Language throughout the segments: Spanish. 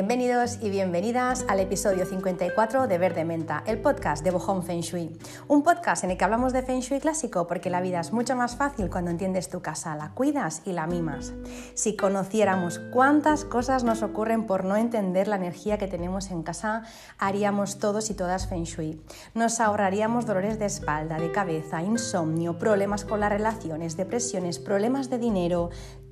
Bienvenidos y bienvenidas al episodio 54 de Verde Menta, el podcast de Bohong Feng Shui. Un podcast en el que hablamos de Feng Shui clásico porque la vida es mucho más fácil cuando entiendes tu casa, la cuidas y la mimas. Si conociéramos cuántas cosas nos ocurren por no entender la energía que tenemos en casa, haríamos todos y todas Feng Shui. Nos ahorraríamos dolores de espalda, de cabeza, insomnio, problemas con las relaciones, depresiones, problemas de dinero,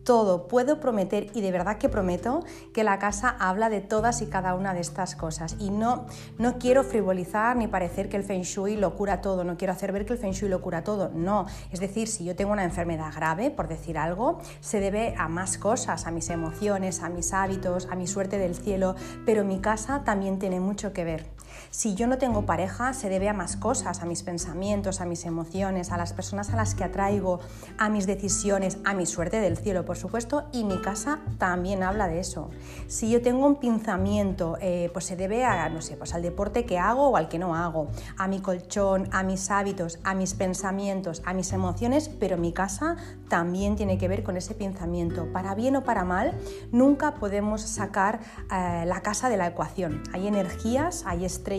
todo. Puedo prometer, y de verdad que prometo, que la casa habla de todas y cada una de estas cosas. Y no, no quiero frivolizar ni parecer que el Feng Shui lo cura todo, no quiero hacer ver que el Feng Shui lo cura todo, no. Es decir, si yo tengo una enfermedad grave, por decir algo, se debe a más cosas, a mis emociones, a mis hábitos, a mi suerte del cielo, pero mi casa también tiene mucho que ver. Si yo no tengo pareja, se debe a más cosas, a mis pensamientos, a mis emociones, a las personas a las que atraigo, a mis decisiones, a mi suerte del cielo, por supuesto, y mi casa también habla de eso. Si yo tengo un pinzamiento, eh, pues se debe a, no sé, pues al deporte que hago o al que no hago, a mi colchón, a mis hábitos, a mis pensamientos, a mis emociones, pero mi casa también tiene que ver con ese pinzamiento. Para bien o para mal, nunca podemos sacar eh, la casa de la ecuación. Hay energías, hay estrellas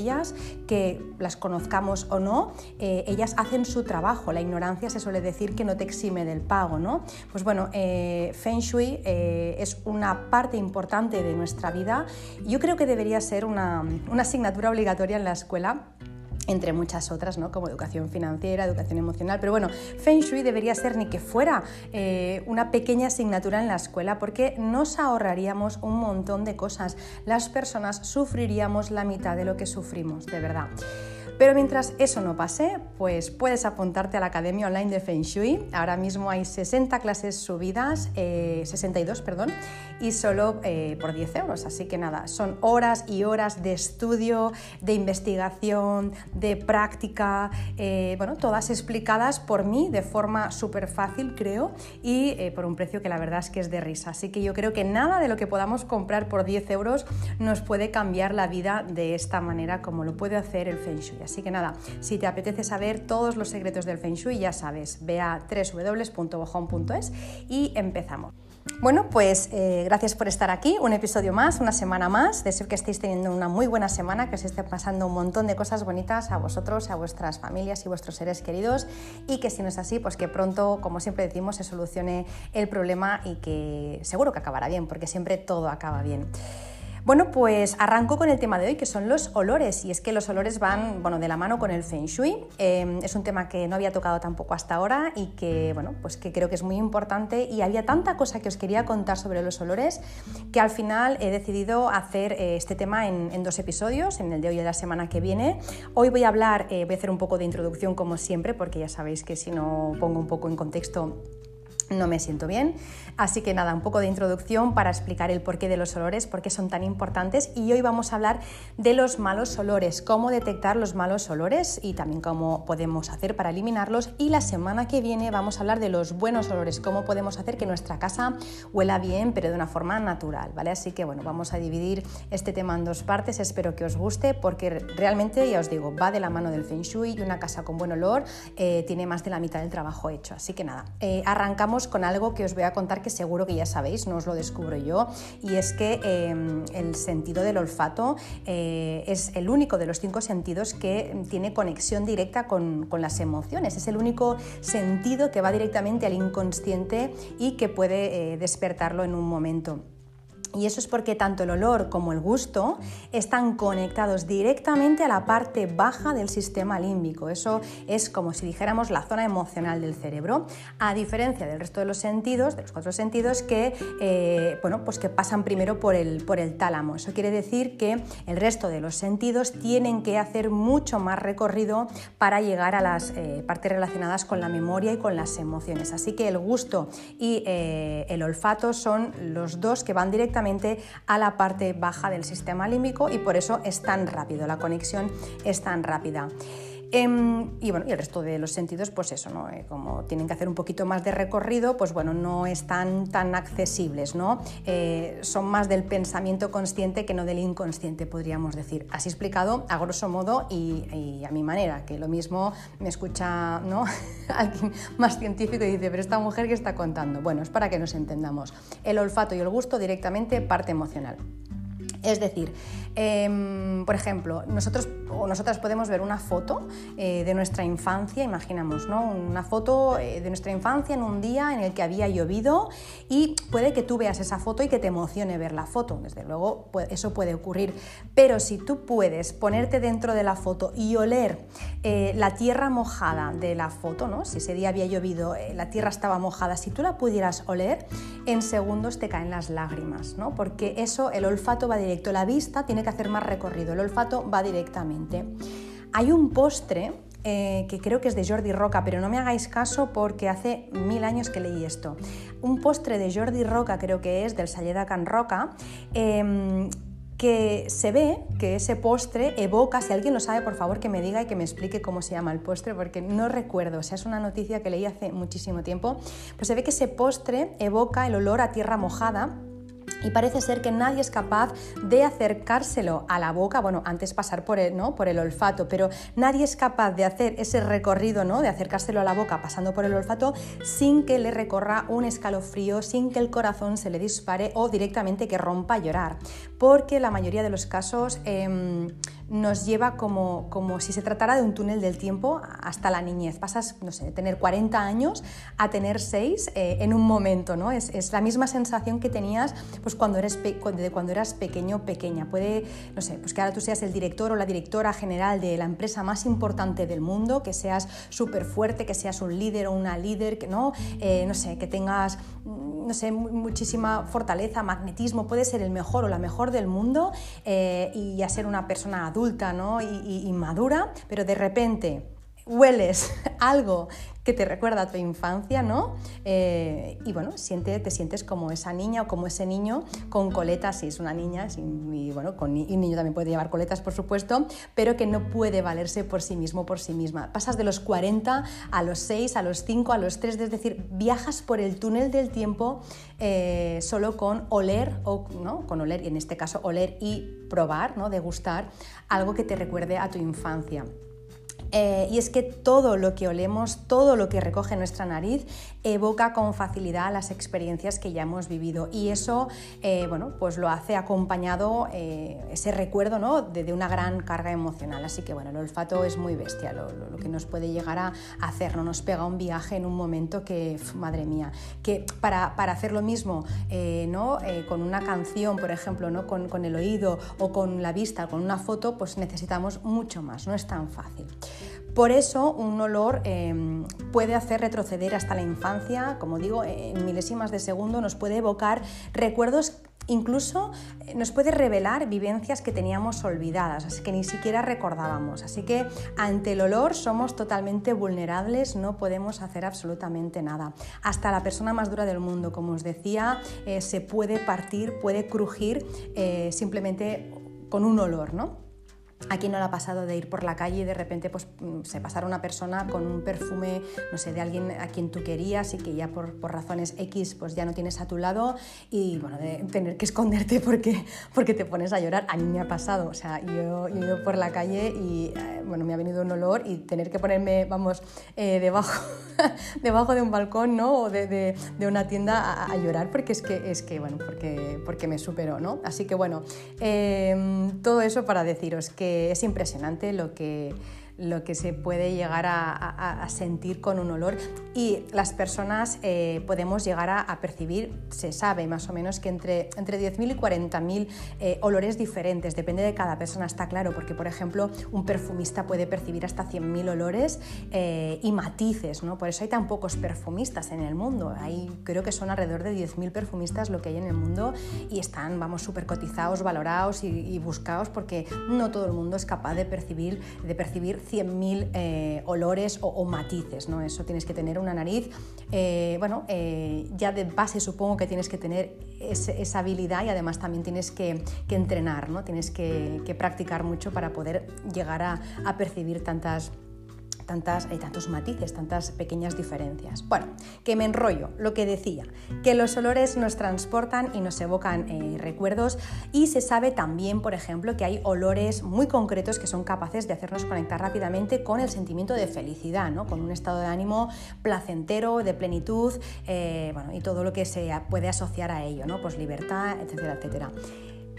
que las conozcamos o no, eh, ellas hacen su trabajo. La ignorancia se suele decir que no te exime del pago, ¿no? Pues bueno, eh, Feng Shui es una parte importante de nuestra vida. Yo creo que debería ser una asignatura obligatoria en la escuela entre muchas otras, ¿no? como educación financiera, educación emocional. Pero bueno, Feng Shui debería ser ni que fuera eh, una pequeña asignatura en la escuela porque nos ahorraríamos un montón de cosas. Las personas sufriríamos la mitad de lo que sufrimos, de verdad. Pero mientras eso no pase, pues puedes apuntarte a la Academia Online de Feng Shui. Ahora mismo hay 60 clases subidas, 62, eh, perdón, y solo eh, por 10 euros. Así que nada, son horas y horas de estudio, de investigación, de práctica, eh, bueno, todas explicadas por mí de forma súper fácil, creo, y por un precio que la verdad es que es de risa. Así que yo creo que nada de lo que podamos comprar por 10 euros nos puede cambiar la vida de esta manera como lo puede hacer el Feng Shui. Así que nada, si te apetece saber todos los secretos del Feng Shui, ya sabes, ve a www.bojón.es y empezamos. Bueno, pues eh, gracias por estar aquí, un episodio más, una semana más. Deseo que estéis teniendo una muy buena semana, que os esté pasando un montón de cosas bonitas a vosotros, a vuestras familias y vuestros seres queridos y que si no es así, pues que pronto, como siempre decimos, se solucione el problema y que seguro que acabará bien, porque siempre todo acaba bien. Bueno, pues arranco con el tema de hoy, que son los olores, y es que los olores van bueno, de la mano con el Feng Shui. Em, es un tema que no había tocado tampoco hasta ahora y que, bueno, pues que creo que es muy importante y había tanta cosa que os quería contar sobre los olores que al final he decidido hacer eh, este tema en, en, dos episodios, en el de hoy y de la semana que viene. Hoy voy a hablar, eh, voy a hacer un poco de introducción como siempre, porque ya sabéis que si no pongo un poco en contexto no me siento bien. Así que nada, un poco de introducción para explicar el porqué de los olores, por qué son tan importantes y hoy vamos a hablar de los malos olores, cómo detectar los malos olores y también cómo podemos hacer para eliminarlos y la semana que viene vamos a hablar de los buenos olores, cómo podemos hacer que nuestra casa huela bien pero de una forma natural, ¿vale? Así que bueno, vamos a dividir este tema en dos partes, espero que os guste porque realmente ya os digo, va de la mano del Feng Shui y una casa con buen olor eh, tiene más de la mitad del trabajo hecho, así que nada, eh, arrancamos con algo que os voy a contar que seguro que ya sabéis, no os lo descubro yo, y es que em, el sentido del olfato eh, es el único de los cinco sentidos que tiene conexión directa con, las emociones, es el único sentido que va directamente al inconsciente y que puede eh, despertarlo en un momento. Y eso es porque tanto el olor como el gusto están conectados directamente a la parte baja del sistema límbico. Eso es como si dijéramos la zona emocional del cerebro, a diferencia del resto de los sentidos, de los cuatro sentidos, que, eh, bueno, pues que pasan primero por el, por el tálamo. Eso quiere decir que el resto de los sentidos tienen que hacer mucho más recorrido para llegar a las eh, partes relacionadas con la memoria y con las emociones. Así que el gusto y eh, el olfato son los dos que van directamente a la parte baja del sistema límbico y por eso es tan rápido, la conexión es tan rápida. Em, y bueno, y el resto de los sentidos, pues eso, ¿no? Eh, como tienen que hacer un poquito más de recorrido, pues bueno, no están tan accesibles, ¿no? Eh, son más del pensamiento consciente que no del inconsciente, podríamos decir. Así explicado a grosso modo y, a mi manera, que lo mismo me escucha ¿no? alguien más científico y dice, pero esta mujer que está contando. Bueno, es para que nos entendamos. El olfato y el gusto directamente parte emocional. Es decir, em, por ejemplo, nosotros o nosotras podemos ver una foto eh, de nuestra infancia, imaginamos, ¿no? Una foto eh, de nuestra infancia en un día en el que había llovido y puede que tú veas esa foto y que te emocione ver la foto. Desde luego, eso puede ocurrir. Pero si tú puedes ponerte dentro de la foto y oler eh, la tierra mojada de la foto, ¿no? Si ese día había llovido, la tierra estaba mojada, si tú la pudieras oler, en segundos te caen las lágrimas, ¿no? Porque eso, el olfato va directo, la vista tiene que hacer más recorrido, el olfato va directamente. Hay un postre eh, que creo que es de Jordi Roca, pero no me hagáis caso porque hace mil años que leí esto. Un postre de Jordi Roca, creo que es del Salleda Can Roca, em, que se ve que ese postre evoca, si alguien lo sabe, por favor que me diga y que me explique cómo se llama el postre, porque no recuerdo, o sea, es una noticia que leí hace muchísimo tiempo, pues se ve que ese postre evoca el olor a tierra mojada y parece ser que nadie es capaz de acercárselo a la boca, bueno, antes pasar por el, ¿no? por el olfato, pero nadie es capaz de hacer ese recorrido, ¿no? de acercárselo a la boca pasando por el olfato sin que le recorra un escalofrío, sin que el corazón se le dispare o directamente que rompa a llorar, porque la mayoría de los casos... Em, nos lleva como, como si se tratara de un túnel del tiempo hasta la niñez. Pasas, no sé, de tener 40 años a tener 6 eh, en un momento, ¿no? Es, es, la misma sensación que tenías pues, cuando, eres cuando eras pequeño pequeña. Puede, no sé, pues que ahora tú seas el director o la directora general de la empresa más importante del mundo, que seas súper fuerte, que seas un líder o una líder, que no, eh, no sé, que tengas no sé, muchísima fortaleza, magnetismo, puede ser el mejor o la mejor del mundo eh, y ya ser una persona adulta ¿no? y madura, pero de repente hueles algo que te recuerda a tu infancia, ¿no? Eh, y bueno, siente, te sientes como esa niña o como ese niño con coletas, si es una niña, y bueno, con, y un niño también puede llevar coletas, por supuesto, pero que no puede valerse por sí mismo, por sí misma. Pasas de los 40 a los 6, a los 5, a los 3, es decir, viajas por el túnel del tiempo eh, solo con oler, o, ¿no? con oler, y en este caso oler y probar, ¿no? degustar algo que te recuerde a tu infancia. Eh, y es que todo lo que olemos, todo lo que recoge nuestra nariz, evoca con facilidad las experiencias que ya hemos vivido. Y eso, eh, bueno, pues lo hace acompañado eh, ese recuerdo ¿no? de, una gran carga emocional. Así que bueno, el olfato es muy bestia, lo, que nos puede llegar a hacer, no nos pega un viaje en un momento que, madre mía, que para, hacer lo mismo ¿no? con una canción, por ejemplo, ¿no? Con, con el oído o con la vista, con una foto, pues necesitamos mucho más, no es tan fácil. Por eso un olor em, puede hacer retroceder hasta la infancia, como digo, en milésimas de segundo nos puede evocar recuerdos incluso eh, nos puede revelar vivencias que teníamos olvidadas, así que ni siquiera recordábamos. Así que ante el olor somos totalmente vulnerables, no podemos hacer absolutamente nada. Hasta la persona más dura del mundo, como os decía, eh, se puede partir, puede crujir eh, simplemente con un olor, ¿no? ¿A quién no le ha pasado de ir por la calle y de repente pues, mm, se pasara una persona con un perfume, no sé, de alguien a quien tú querías y que ya por, por, razones X pues ya no tienes a tu lado y bueno, de tener que esconderte porque, porque te pones a llorar? A mí me ha pasado, o sea, yo, yo he ido por la calle y eh, bueno, me ha venido un olor y tener que ponerme, vamos, eh, debajo, debajo de un balcón, ¿no? O de, de, una tienda a, llorar porque es que, es que bueno, porque, porque me superó, ¿no? Así que bueno, em, todo eso para deciros que es impresionante lo que, lo que se puede llegar a, sentir con un olor y las personas eh, podemos llegar a, percibir, se sabe más o menos que entre, entre 10.000 y 40.000 eh, olores diferentes, depende de cada persona, está claro, porque por ejemplo un perfumista puede percibir hasta 100.000 olores eh, y matices, ¿no? por eso hay tan pocos perfumistas en el mundo, hay, creo que son alrededor de 10.000 perfumistas lo que hay en el mundo y están, vamos, súper cotizados, valorados y, buscados porque no todo el mundo es capaz de percibir, de percibir 100.000 eh, olores o, matices, ¿no? Eso tienes que tener una nariz, eh, bueno, eh, ya de base supongo que tienes que tener esa habilidad y además también tienes que, entrenar, ¿no? Tienes que, practicar mucho para poder llegar a percibir tantas tantas, hay tantos matices, tantas pequeñas diferencias. Bueno, que me enrollo, lo que decía, que los olores nos transportan y nos evocan eh, recuerdos y se sabe también, por ejemplo, que hay olores muy concretos que son capaces de hacernos conectar rápidamente con el sentimiento de felicidad, ¿no? con un estado de ánimo placentero, de plenitud eh, bueno, y todo lo que se puede asociar a ello, ¿no? pues libertad, etcétera, etcétera.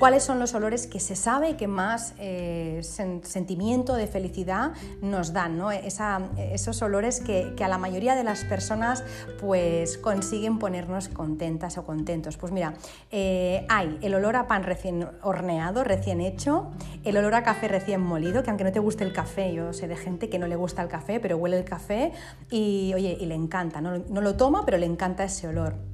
Cuáles son los olores que se sabe que más eh, sentimiento de felicidad nos dan, ¿no? esos olores que, a la mayoría de las personas pues consiguen ponernos contentas o contentos. Pues mira, eh, hay el olor a pan recién horneado, recién hecho, el olor a café recién molido, que aunque no te guste el café, yo sé de gente que no le gusta el café, pero huele el café y, oye, y le encanta, no, no lo toma, pero le encanta ese olor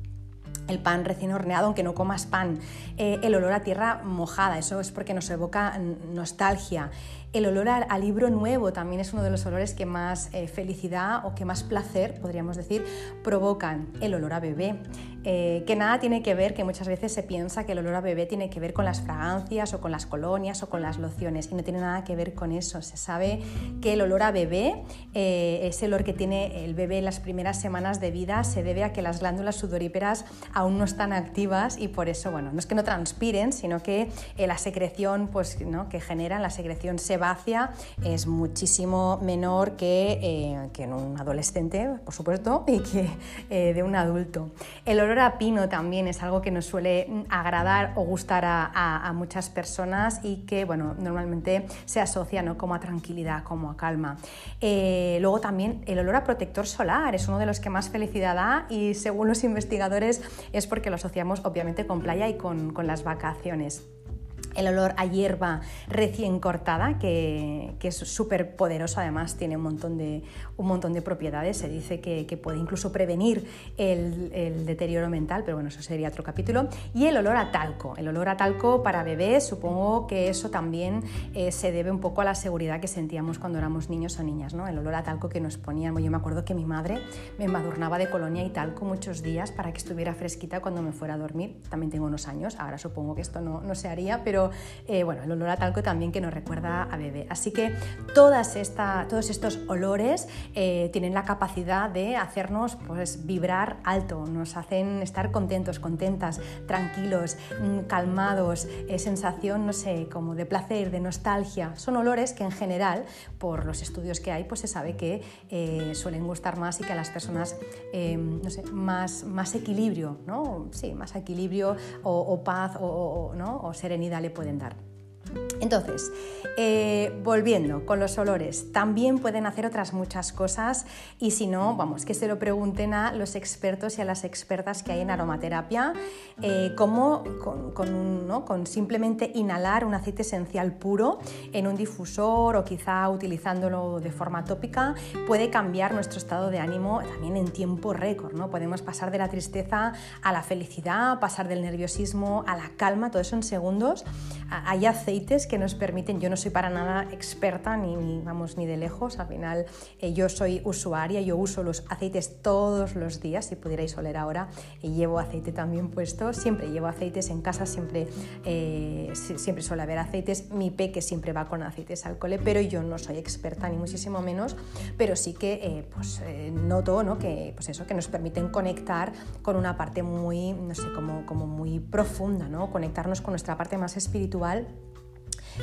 el pan recién horneado, aunque no comas pan, eh, el olor a tierra mojada, eso es porque nos evoca nostalgia, el olor al, libro nuevo también es uno de los olores que más eh, felicidad o que más placer, podríamos decir, provocan. El olor a bebé, eh, que nada tiene que ver, que muchas veces se piensa que el olor a bebé tiene que ver con las fragancias o con las colonias o con las lociones y no tiene nada que ver con eso. Se sabe que el olor a bebé, eh, ese olor que tiene el bebé en las primeras semanas de vida, se debe a que las glándulas sudoríperas aún no están activas y por eso, bueno, no es que no transpiren, sino que la secreción pues, ¿no? que generan, la secreción se es muchísimo menor que, eh, que en un adolescente, por supuesto, y que eh, de un adulto. El olor a pino también es algo que nos suele agradar o gustar a, muchas personas y que bueno, normalmente se asocia ¿no? como a tranquilidad, como a calma. Eh, luego también el olor a protector solar es uno de los que más felicidad da y según los investigadores es porque lo asociamos obviamente con playa y con, con las vacaciones el olor a hierba recién cortada, que, es súper poderoso, además tiene un montón de, un montón de propiedades, se dice que, puede incluso prevenir el, deterioro mental, pero bueno, eso sería otro capítulo. Y el olor a talco, el olor a talco para bebés, supongo que eso también eh, se debe un poco a la seguridad que sentíamos cuando éramos niños o niñas, ¿no? el olor a talco que nos ponían. Yo me acuerdo que mi madre me embadurnaba de colonia y talco muchos días para que estuviera fresquita cuando me fuera a dormir. También tengo unos años, ahora supongo que esto no, no se haría, pero eh, bueno, el olor a talco también que nos recuerda a bebé. Así que todas esta, todos estos olores eh, tienen la capacidad de hacernos pues, vibrar alto, nos hacen estar contentos, contentas, tranquilos, mm, calmados, eh, sensación, no sé, como de placer, de nostalgia. Son olores que en general, por los estudios que hay, pues se sabe que suelen gustar más y que a las personas, no sé, más, más equilibrio, ¿no? Sí, más equilibrio o, paz o, ¿no? o serenidad pueden dar. Entonces, eh, volviendo con los olores, también pueden hacer otras muchas cosas y si no, vamos, que se lo pregunten a los expertos y a las expertas que hay en aromaterapia, eh, cómo con, simplemente inhalar un aceite esencial puro en un difusor o quizá utilizándolo de forma tópica puede cambiar nuestro estado de ánimo también en tiempo récord, ¿no? Podemos pasar de la tristeza a la felicidad, pasar del nerviosismo a la calma, todo eso en segundos. Hay aceites que nos permiten, yo no soy para nada experta ni, vamos ni de lejos, al final eh, yo soy usuaria, yo uso los aceites todos los días, si pudierais oler ahora, llevo aceite también puesto, siempre llevo aceites en casa, siempre, eh, siempre suele haber aceites, mi peque siempre va con aceites al pero yo no soy experta ni muchísimo menos, pero sí que eh, pues, noto ¿no? que, pues eso, que nos permiten conectar con una parte muy, no sé, como, como muy profunda, ¿no? conectarnos con nuestra parte más espiritual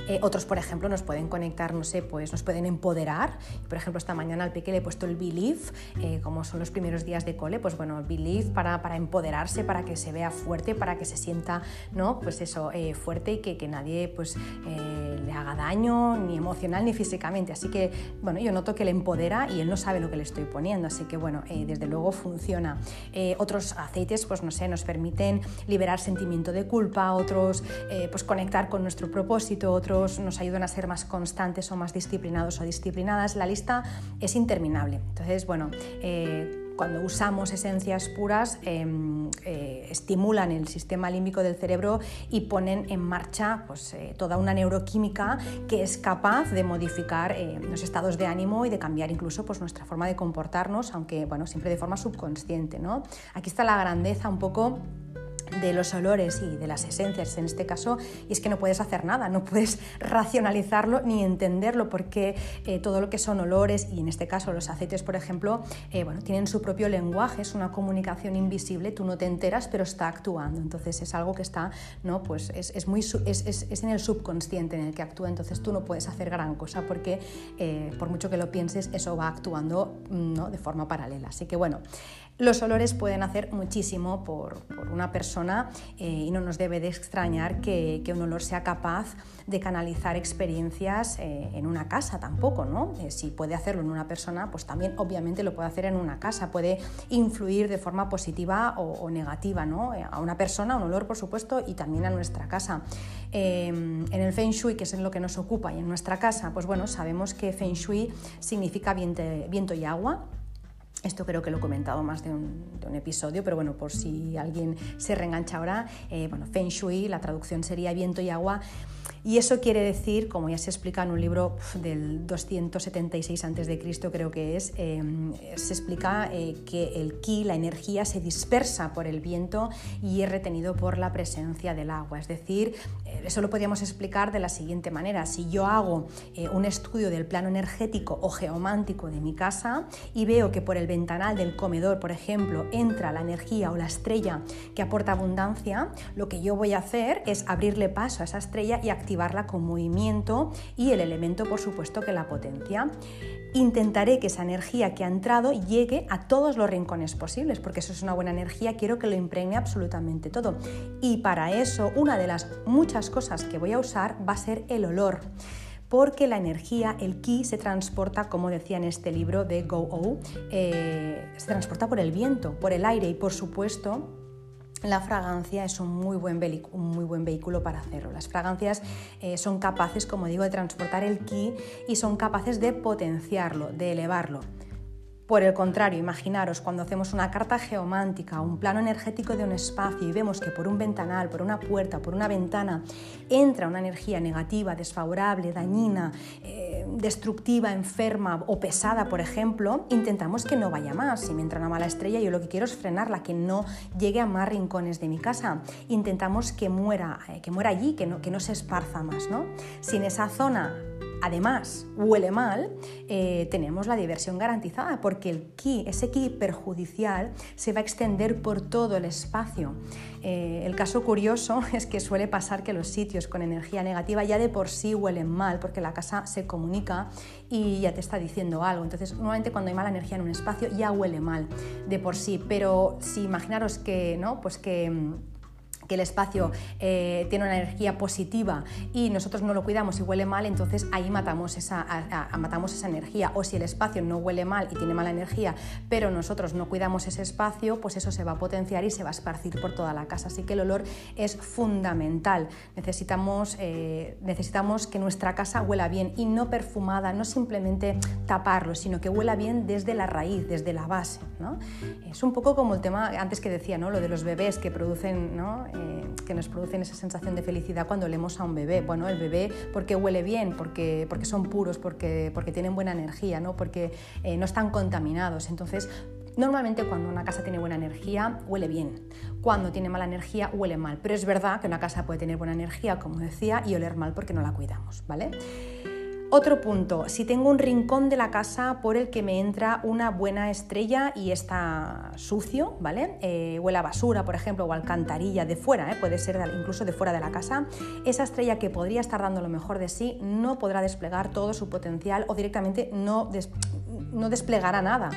eh, otros, por ejemplo, nos pueden conectar, no sé, pues nos pueden empoderar. Por ejemplo, esta mañana al peque le he puesto el Believe, eh, como son los primeros días de cole, pues bueno, Believe para, para empoderarse, para que se vea fuerte, para que se sienta, ¿no? Pues eso, eh, fuerte y que, que nadie pues le haga daño, ni emocional ni físicamente. Así que, bueno, yo noto que le empodera y él no sabe lo que le estoy poniendo, así que, bueno, desde luego funciona. otros aceites, pues no sé, nos permiten liberar sentimiento de culpa, otros, pues conectar con nuestro propósito, nos ayudan a ser más constantes o más disciplinados o disciplinadas. La lista es interminable. Entonces, bueno, eh, cuando usamos esencias puras em, eh, estimulan el sistema límbico del cerebro y ponen en marcha pues, eh, toda una neuroquímica que es capaz de modificar los estados de ánimo y de cambiar incluso pues, nuestra forma de comportarnos, aunque bueno, siempre de forma subconsciente. ¿no? Aquí está la grandeza un poco de los olores y de las esencias en este caso, y es que no puedes hacer nada, no puedes racionalizarlo ni entenderlo, porque eh, todo lo que son olores, y en este caso los aceites, por ejemplo, eh, bueno, tienen su propio lenguaje, es una comunicación invisible, tú no te enteras, pero está actuando. Entonces es algo que está, ¿no? Pues es, muy, es, en el subconsciente en el que actúa, entonces tú no puedes hacer gran cosa porque eh, por mucho que lo pienses, eso va actuando ¿no? de forma paralela. Así que bueno, Los olores pueden hacer muchísimo por, una persona eh, y no nos debe de extrañar que, un olor sea capaz de canalizar experiencias eh, en una casa tampoco, ¿no? Eh, si puede hacerlo en una persona, pues también obviamente lo puede hacer en una casa, puede influir de forma positiva o, negativa, ¿no? A una persona, un olor por supuesto y también a nuestra casa. en el Feng Shui, que es en lo que nos ocupa, y en nuestra casa, pues bueno, sabemos que Feng Shui significa viento y agua, esto creo que lo he comentado más de un, episodio, pero bueno, por si alguien se reengancha ahora, eh, bueno, Feng Shui, la traducción sería viento y agua, y eso quiere decir, como ya se explica en un libro del 276 a.C., creo que es, em, se explica eh, que el ki, la energía, se dispersa por el viento y es retenido por la presencia del agua. Es decir, eh, eso lo podríamos explicar de la siguiente manera. Si yo hago eh, un estudio del plano energético o geomántico de mi casa y veo que por el ventanal del comedor, por ejemplo, entra la energía o la estrella que aporta abundancia, lo que yo voy a hacer es abrirle paso a esa estrella y activarla con movimiento y el elemento, por supuesto, que la potencia. Intentaré que esa energía que ha entrado llegue a todos los rincones posibles, porque eso es una buena energía, quiero que lo impregne absolutamente todo. Y para eso, una de las muchas cosas que voy a usar va a ser el olor porque la energía, el ki, se transporta, como decía en este libro de Go O, eh, se transporta por el viento, por el aire y por supuesto la fragancia es un muy buen, vehículo para hacerlo. Las fragancias eh, son capaces, como digo, de transportar el ki y son capaces de potenciarlo, de elevarlo. Por el contrario, imaginaros cuando hacemos una carta geomántica, un plano energético de un espacio y vemos que por un ventanal, por una puerta, por una ventana entra una energía negativa, desfavorable, dañina, eh, destructiva, enferma o pesada, por ejemplo, intentamos que no vaya más. Si me entra una mala estrella, yo lo que quiero es frenarla, que no llegue a más rincones de mi casa. Intentamos que muera, eh, que muera allí, que no, se esparza más. ¿no? Si esa zona además huele mal, eh, tenemos la diversión garantizada porque el ki, ese ki perjudicial se va a extender por todo el espacio. Eh, el caso curioso es que suele pasar que los sitios con energía negativa ya de por sí huelen mal porque la casa se comunica y ya te está diciendo algo. Entonces, normalmente cuando hay mala energía en un espacio ya huele mal de por sí, pero si imaginaros que, ¿no? Pues que mm, el espacio eh, tiene una energía positiva y nosotros no lo cuidamos y huele mal, entonces ahí matamos esa, matamos esa energía. O si el espacio no huele mal y tiene mala energía, pero nosotros no cuidamos ese espacio, pues eso se va a potenciar y se va a esparcir por toda la casa. Así que el olor es fundamental. Necesitamos, eh, necesitamos que nuestra casa huela bien y no perfumada, no simplemente taparlo, sino que huela bien desde la raíz, desde la base. ¿no? Es un poco como el tema antes que decía, ¿no? lo de los bebés que producen... ¿no? Que nos producen esa sensación de felicidad cuando leemos a un bebé. Bueno, el bebé porque huele bien, porque, porque son puros, porque, porque tienen buena energía, ¿no? porque eh, no están contaminados. Entonces, Normalmente cuando una casa tiene buena energía huele bien, cuando tiene mala energía huele mal, pero es verdad que una casa puede tener buena energía, como decía, y oler mal porque no la cuidamos, ¿vale? Otro punto, si tengo un rincón de la casa por el que me entra una buena estrella y está sucio, ¿vale? Eh, huele basura, por ejemplo, o alcantarilla de fuera, ¿eh? puede ser incluso de fuera de la casa, esa estrella que podría estar dando lo mejor de sí no podrá desplegar todo su potencial o directamente no, no desplegará nada.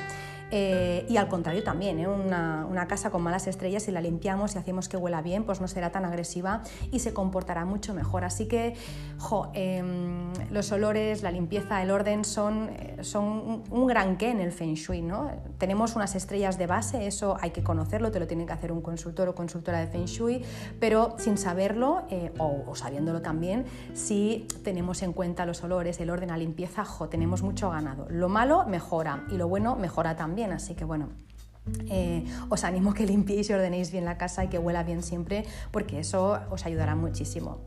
Eh, y al contrario también, ¿eh? una, casa con malas estrellas, si la limpiamos y hacemos que huela bien, pues no será tan agresiva y se comportará mucho mejor. Así que em, los olores, la limpieza, el orden son, eh, son un gran qué en el Feng Shui. ¿no? Tenemos unas estrellas de base, eso hay que conocerlo, te lo tiene que hacer un consultor o consultora de Feng Shui, pero sin saberlo o, o, sabiéndolo también, si tenemos en cuenta los olores, el orden, la limpieza, tenemos mucho ganado. Lo malo mejora y lo bueno mejora también así que bueno, eh, os animo que limpiéis y ordenéis bien la casa y que huela bien siempre, porque eso os ayudará muchísimo.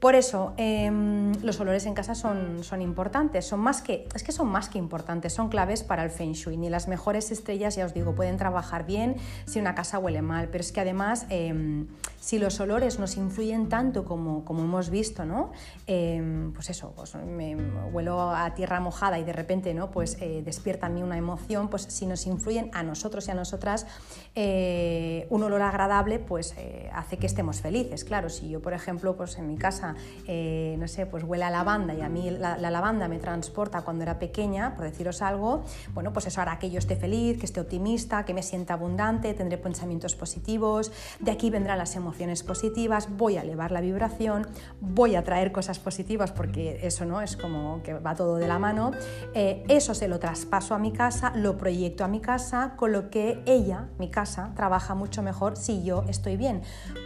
Por eso, em, los olores en casa son, son, importantes, son más que, es que son más que importantes, son claves para el Feng Shui. Ni las mejores estrellas, ya os digo, pueden trabajar bien si una casa huele mal, pero es que además, em, Si los olores nos influyen tanto como, como hemos visto, ¿no? Em, pues eso, pues me huelo a tierra mojada y de repente ¿no? pues, eh, despierta a mí una emoción, pues si nos influyen a nosotros y a nosotras, eh, un olor agradable pues eh, hace que estemos felices. Claro, si yo, por ejemplo, pues en mi casa, no sé, pues huele a lavanda y a mí la, la, lavanda me transporta cuando era pequeña, por deciros algo, bueno, pues eso hará que yo esté feliz, que esté optimista, que me sienta abundante, tendré pensamientos positivos, de aquí vendrán las emociones positivas, voy a elevar la vibración, voy a traer cosas positivas porque eso no es como que va todo de la mano, eh, eso se lo traspaso a mi casa, lo proyecto a mi casa, con lo que ella, mi casa, trabaja mucho mejor si yo estoy bien,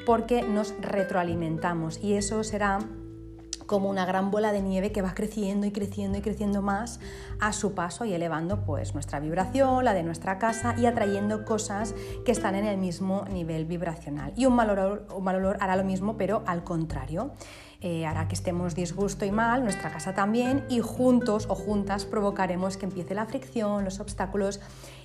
porque nos retroalimentamos y eso será como una gran bola de nieve que va creciendo y creciendo y creciendo más a su paso y elevando pues nuestra vibración, la de nuestra casa y atrayendo cosas que están en el mismo nivel vibracional. Y un mal olor, un mal olor hará lo mismo pero al contrario. Eh, hará que estemos disgusto y mal, nuestra casa también, y juntos o juntas provocaremos que empiece la fricción, los obstáculos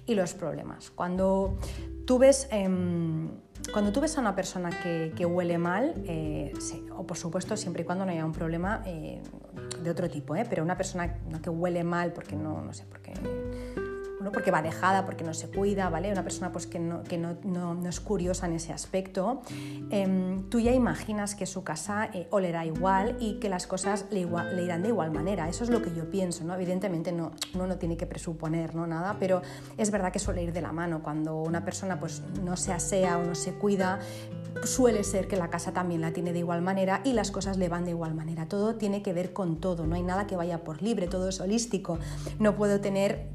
y los problemas. Cuando tú ves... Em, cuando tú ves a una persona que, huele mal, eh, o por supuesto siempre y cuando no haya un problema eh, de otro tipo, ¿eh? pero una persona que huele mal porque no, no sé, porque porque va dejada, porque no se cuida, ¿vale? Una persona pues, que, no, que no, no, es curiosa en ese aspecto, em, tú ya imaginas que su casa eh, olerá igual y que las cosas le, le, irán de igual manera. Eso es lo que yo pienso, ¿no? Evidentemente no, uno no tiene que presuponer ¿no? nada, pero es verdad que suele ir de la mano. Cuando una persona pues, no se asea o no se cuida, suele ser que la casa también la tiene de igual manera y las cosas le van de igual manera. Todo tiene que ver con todo, no hay nada que vaya por libre, todo es holístico. No puedo tener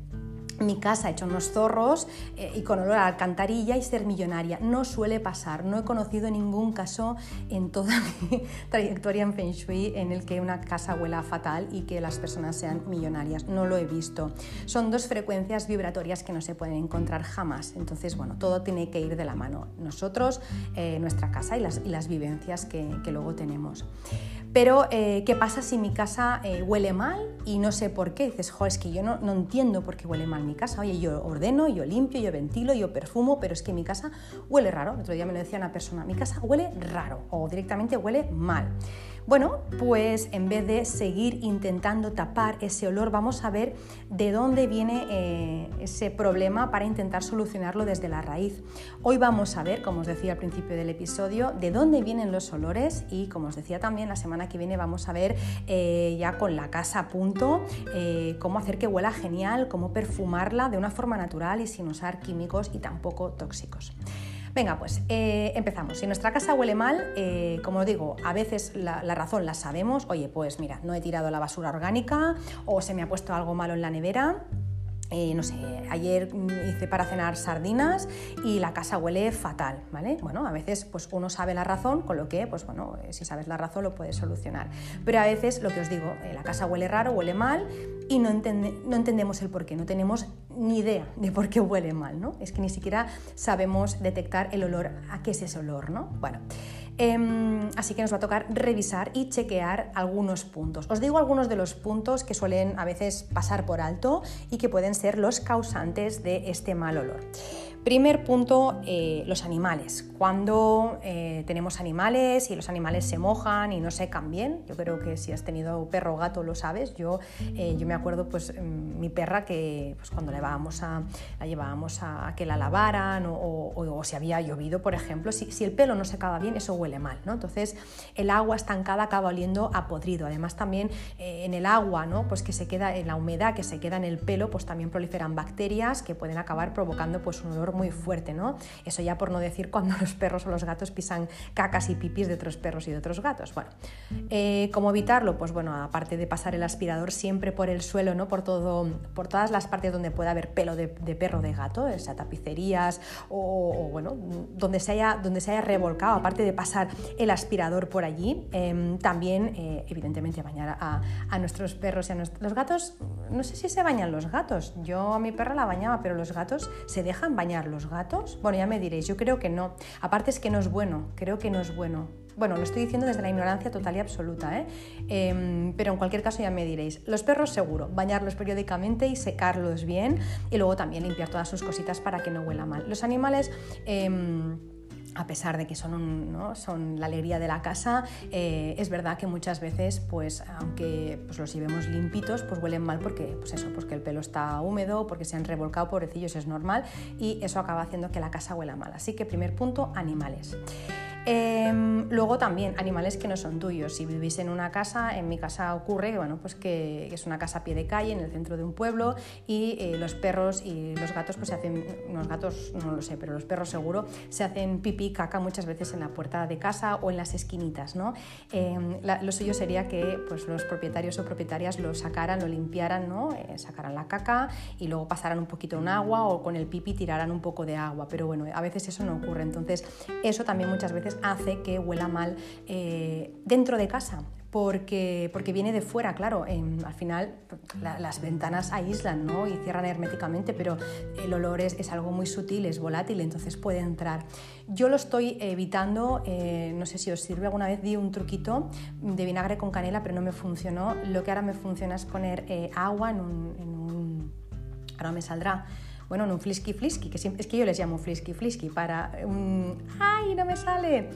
mi casa hecho unos zorros eh, y con olor a alcantarilla y ser millonaria. No suele pasar, no he conocido ningún caso en toda mi trayectoria en Feng Shui en el que una casa huela fatal y que las personas sean millonarias. No lo he visto. Son dos frecuencias vibratorias que no se pueden encontrar jamás. Entonces, bueno, todo tiene que ir de la mano. Nosotros, eh, nuestra casa y las, vivencias que, luego tenemos. Pero, eh, ¿qué pasa si mi casa huele mal y no sé por qué? Dices, jo, es que yo no, no entiendo por qué huele mal mi casa. Oye, yo ordeno, yo limpio, yo ventilo, yo perfumo, pero es que mi casa huele raro. El otro día me lo decía una persona, mi casa huele raro o directamente huele mal. Bueno, pues en vez de seguir intentando tapar ese olor, vamos a ver de dónde viene eh, ese problema para intentar solucionarlo desde la raíz. Hoy vamos a ver, como os decía al principio del episodio, de dónde vienen los olores y, como os decía también, la semana que viene vamos a ver eh, ya con la casa a punto eh, cómo hacer que huela genial, cómo perfumarla de una forma natural y sin usar químicos y tampoco tóxicos. Venga, pues eh, empezamos. Si nuestra casa huele mal, eh, como digo, a veces la, la, razón la sabemos. Oye, pues mira, no he tirado la basura orgánica o se me ha puesto algo malo en la nevera eh, no sé, ayer hice para cenar sardinas y la casa huele fatal, ¿vale? Bueno, a veces pues uno sabe la razón, con lo que, pues bueno, eh, si sabes la razón lo puedes solucionar. Pero a veces, lo que os digo, eh, la casa huele raro, huele mal y no, no entendemos el por qué, no tenemos ni idea de por qué huele mal, ¿no? Es que ni siquiera sabemos detectar el olor, a qué es ese olor, ¿no? Bueno. Em, así que nos va a tocar revisar y chequear algunos puntos. Os digo algunos de los puntos que suelen a veces pasar por alto y que pueden ser los causantes de este mal olor. Primer punto, eh, los animales. Cuando eh, tenemos animales y los animales se mojan y no secan bien, yo creo que si has tenido perro o gato lo sabes, yo, eh, yo me acuerdo pues mm, mi perra que pues, cuando la llevábamos a, llevábamos a, que la lavaran o, si había llovido, por ejemplo, si, si, el pelo no secaba bien, eso huele mal, ¿no? Entonces el agua estancada acaba oliendo a podrido. Además también en el agua, ¿no? Pues que se queda, en la humedad que se queda en el pelo, pues también proliferan bacterias que pueden acabar provocando pues un olor muy fuerte, ¿no? Eso ya por no decir cuando los perros o los gatos pisan cacas y pipis de otros perros y de otros gatos. Bueno, eh, ¿cómo evitarlo? Pues bueno, aparte de pasar el aspirador siempre por el suelo, ¿no? Por, todo, por todas las partes donde pueda haber pelo de, perro o de gato, o sea, tapicerías o, bueno, donde se, haya, donde se haya revolcado, aparte de pasar el aspirador por allí, em, también, eh, evidentemente, bañar a, a, nuestros perros y a nuestros los gatos. No sé si se bañan los gatos. Yo a mi perra la bañaba, pero los gatos se dejan bañar los gatos? Bueno, ya me diréis, yo creo que no. Aparte es que no es bueno, creo que no es bueno. Bueno, lo estoy diciendo desde la ignorancia total y absoluta, ¿eh? Em, pero en cualquier caso ya me diréis. Los perros seguro, bañarlos periódicamente y secarlos bien y luego también limpiar todas sus cositas para que no huela mal. Los animales... Em, a pesar de que son, son la alegría de la casa, eh, es verdad que muchas veces, pues, aunque pues, los llevemos limpitos, pues huelen mal porque, pues eso, pues que el pelo está húmedo, porque se han revolcado, pobrecillos, es normal, y eso acaba haciendo que la casa huela mal. Así que primer punto, animales. Em, luego también animales que no son tuyos. Si vivís en una casa, en mi casa ocurre bueno, pues que es una casa a pie de calle en el centro de un pueblo y eh, los perros y los gatos pues se hacen, los gatos no lo sé, pero los perros seguro se hacen pipí, caca muchas veces en la puerta de casa o en las esquinitas. ¿no? Em, lo suyo sería que pues, los propietarios o propietarias lo sacaran, lo limpiaran, ¿no? Eh, sacaran la caca y luego pasaran un poquito en agua o con el pipí tiraran un poco de agua. Pero bueno, a veces eso no ocurre. Entonces eso también muchas veces hace que huela mal eh, dentro de casa. Porque, porque, viene de fuera, claro, al final las ventanas aíslan ¿no? y cierran herméticamente, pero el olor es, es, algo muy sutil, es volátil, entonces puede entrar. Yo lo estoy evitando, eh, no sé si os sirve, alguna vez di un truquito de vinagre con canela, pero no me funcionó. Lo que ahora me funciona es poner eh, agua en un... Ahora me saldrá bueno, en un flisky flisky, que es que yo les llamo flisky flisky, para un... ¡Ay, no me sale!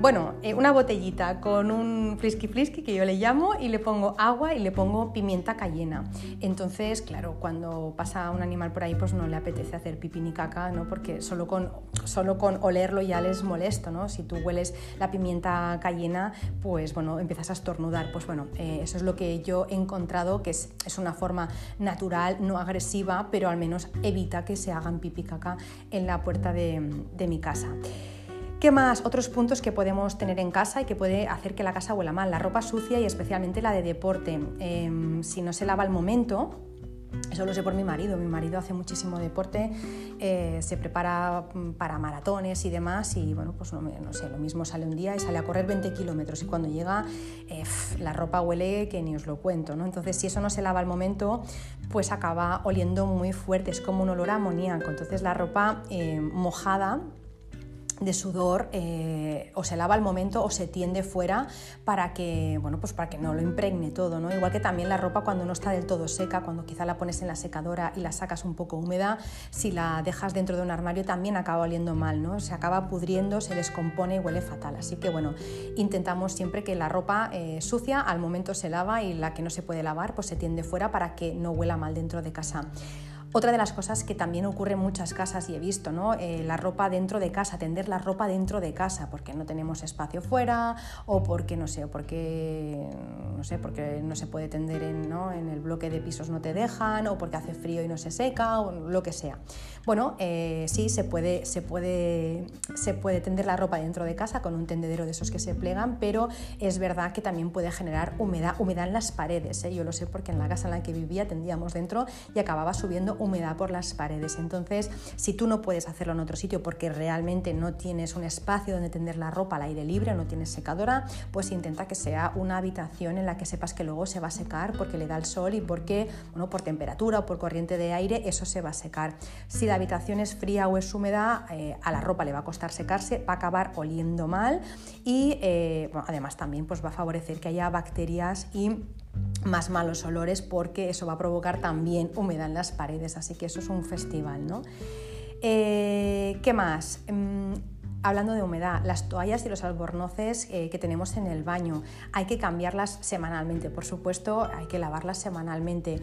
Bueno, eh, una botellita con un frisky frisky que yo le llamo y le pongo agua y le pongo pimienta cayena. Entonces, claro, cuando pasa un animal por ahí, pues no le apetece hacer pipí ni caca, ¿no? Porque solo con, solo con olerlo ya les molesto, ¿no? Si tú hueles la pimienta cayena, pues bueno, empiezas a estornudar. Pues bueno, eh, eso es lo que yo he encontrado, que es, es, una forma natural, no agresiva, pero al menos evita que se hagan pipí caca en la puerta de, de mi casa. ¿Qué más? Otros puntos que podemos tener en casa y que puede hacer que la casa huela mal. La ropa sucia y especialmente la de deporte. Em, si no se lava al momento, eso lo sé por mi marido. Mi marido hace muchísimo deporte, eh, se prepara mm, para maratones y demás y bueno, pues no, sé, lo mismo sale un día y sale a correr 20 kilómetros y cuando llega eh, la ropa huele que ni os lo cuento, ¿no? Entonces si eso no se lava al momento, pues acaba oliendo muy fuerte, es como un olor a amoníaco. Entonces la ropa eh, mojada de sudor eh, o se lava al momento o se tiende fuera para que, bueno, pues para que no lo impregne todo, ¿no? Igual que también la ropa cuando no está del todo seca, cuando quizá la pones en la secadora y la sacas un poco húmeda, si la dejas dentro de un armario también acaba oliendo mal, ¿no? Se acaba pudriendo, se descompone y huele fatal. Así que bueno, intentamos siempre que la ropa eh, sucia al momento se lava y la que no se puede lavar pues se tiende fuera para que no huela mal dentro de casa. Otra de las cosas que también ocurre en muchas casas y he visto, ¿no? Eh, la ropa dentro de casa, tender la ropa dentro de casa, porque no tenemos espacio fuera o porque no sé, porque no sé, porque no se puede tender en, ¿no? en el bloque de pisos no te dejan o porque hace frío y no se seca o lo que sea. Bueno, eh, sí se puede, se puede, se puede tender la ropa dentro de casa con un tendedero de esos que se plegan, pero es verdad que también puede generar humedad, humedad en las paredes. ¿eh? Yo lo sé porque en la casa en la que vivía tendíamos dentro y acababa subiendo humedad por las paredes. Entonces, si tú no puedes hacerlo en otro sitio porque realmente no tienes un espacio donde tender la ropa al aire libre, no tienes secadora, pues intenta que sea una habitación en la que sepas que luego se va a secar porque le da el sol y porque, bueno, por temperatura o por corriente de aire, eso se va a secar. La habitación es fría o es húmeda, eh, a la ropa le va a costar secarse, va a acabar oliendo mal y eh, además también pues, va a favorecer que haya bacterias y más malos olores porque eso va a provocar también humedad en las paredes, así que eso es un festival, ¿no? Eh, ¿Qué más? Mm, hablando de humedad, las toallas y los albornoces que tenemos en el baño hay que cambiarlas semanalmente, por supuesto, hay que lavarlas semanalmente.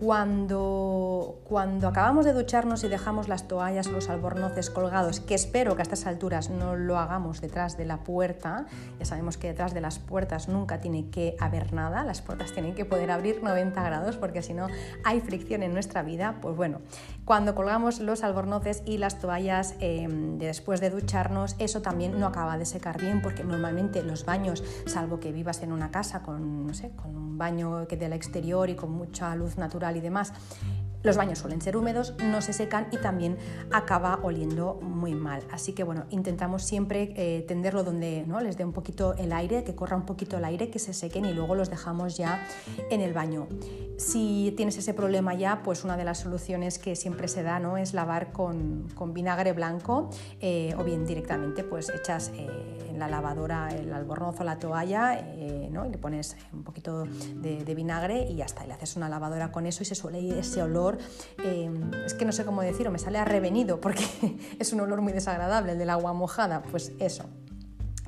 Cuando, cuando acabamos de ducharnos y dejamos las toallas o los albornoces colgados, que espero que a estas alturas no lo hagamos detrás de la puerta, ya sabemos que detrás de las puertas nunca tiene que haber nada, las puertas tienen que poder abrir 90 grados porque si no hay fricción en nuestra vida, pues bueno, cuando colgamos los albornoces y las toallas em, después de ducharnos, eso también no acaba de secar bien porque normalmente los baños, salvo que vivas en una casa con, no sé, con un baño que del exterior y con mucha luz natural, y demás, los baños suelen ser húmedos, no se secan y también acaba oliendo muy mal. Así que bueno, intentamos siempre eh, tenderlo donde ¿no? les dé un poquito el aire, que corra un poquito el aire, que se sequen y luego los dejamos ya en el baño. Si tienes ese problema ya, pues una de las soluciones que siempre se da ¿no? es lavar con, vinagre blanco eh, o bien directamente pues echas eh, en la lavadora el albornoz o la toalla ¿no? y le pones un poquito de vinagre y ya está, y le haces una lavadora con eso y se suele ir ese olor em, es que no sé cómo decirlo, me sale a revenido porque es un olor muy desagradable el del agua mojada, pues eso.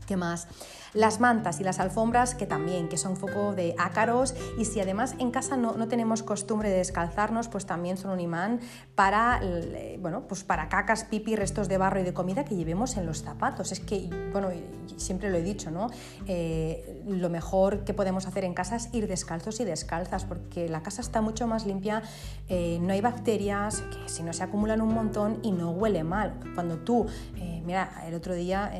¿Qué más? Las mantas y las alfombras que también, que son foco de ácaros y si además en casa no, tenemos costumbre de descalzarnos, pues también son un imán para, eh, bueno, pues para cacas, pipi, restos de barro y de comida que llevemos en los zapatos. Es que, bueno, siempre lo he dicho, ¿no? Eh, lo mejor que podemos hacer en casa es ir descalzos y descalzas porque la casa está mucho más limpia, eh, no hay bacterias, que si no se acumulan un montón y no huele mal. Cuando tú, mira, el otro día,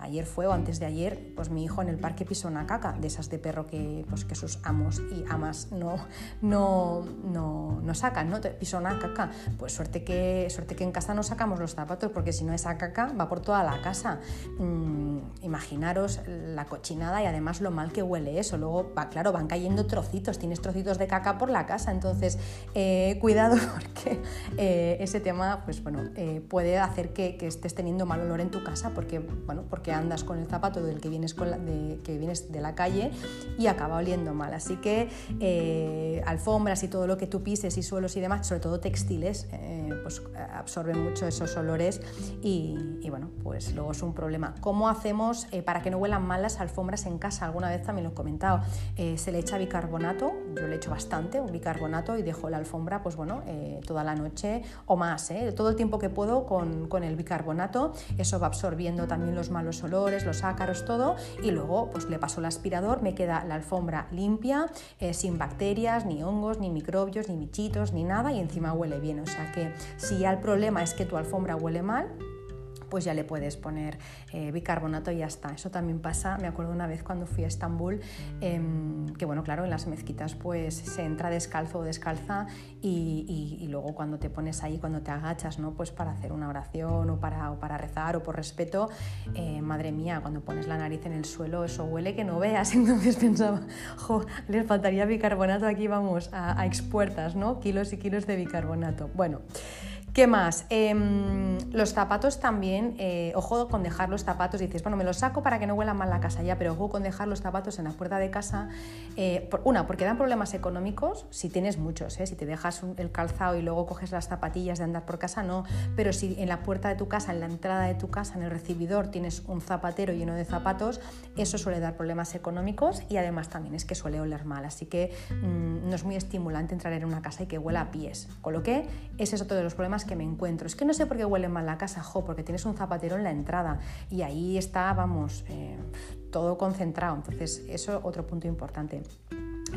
ayer fue o antes de ayer, pues mi hijo en el parque pisó una caca, de esas de perro que, pues, que sus amos y amas no, no, no, no sacan, ¿no? Pisó una caca. Pues suerte que, suerte que en casa no sacamos los zapatos, porque si no esa caca va por toda la casa. Mm, imaginaros la cochinada y además lo mal que huele eso. Luego, va, claro, van cayendo trocitos, tienes trocitos de caca por la casa, entonces eh, cuidado porque eh, ese tema pues, bueno, eh, puede hacer que, que, estés teniendo mal olor en tu casa porque, bueno, porque andas con el zapato del que vienes con de, que vienes de la calle y acaba oliendo mal. Así que eh, alfombras y todo lo que tú pises y suelos y demás, sobre todo textiles, eh, pues absorben mucho esos olores y, bueno, pues luego es un problema. ¿Cómo hacemos eh, para que no huelan mal las alfombras en casa? Alguna vez también lo he comentado. se le echa bicarbonato, yo le echo bastante, un bicarbonato y dejo la alfombra, pues bueno, toda la noche o más, todo el tiempo que puedo con, con el bicarbonato. Eso va absorbiendo también los malos olores, los ácaros, todo y luego pues le paso el aspirador, me queda la alfombra limpia, eh, sin bacterias, ni hongos, ni microbios, ni bichitos, ni nada y encima huele bien. O sea que si ya el problema es que tu alfombra huele mal, pues ya le puedes poner eh, bicarbonato y ya está. Eso también pasa, me acuerdo una vez cuando fui a Estambul, em, que bueno, claro, en las mezquitas pues se entra descalzo o descalza y, luego cuando te pones ahí, cuando te agachas, ¿no? Pues para hacer una oración o para, para rezar o por respeto, eh, madre mía, cuando pones la nariz en el suelo, eso huele que no veas. Entonces pensaba, jo, les faltaría bicarbonato, aquí vamos a, a expuertas, ¿no? Kilos y kilos de bicarbonato. Bueno. ¿Qué más? Em, los zapatos también, eh, ojo con dejar los zapatos, dices, bueno, me los saco para que no huela mal la casa ya, pero ojo con dejar los zapatos en la puerta de casa. Eh, una, porque dan problemas económicos, si tienes muchos, ¿eh? si te dejas el calzado y luego coges las zapatillas de andar por casa, no, pero si en la puerta de tu casa, en la entrada de tu casa, en el recibidor, tienes un zapatero lleno de zapatos, eso suele dar problemas económicos y además también es que suele oler mal, así que mm, no es muy estimulante entrar en una casa y que huela a pies, con lo que ese es otro de los problemas que me encuentro. Es que no sé por qué huele mal la casa, jo, porque tienes un zapatero en la entrada y ahí está, vamos, eh, todo concentrado. Entonces, eso otro punto importante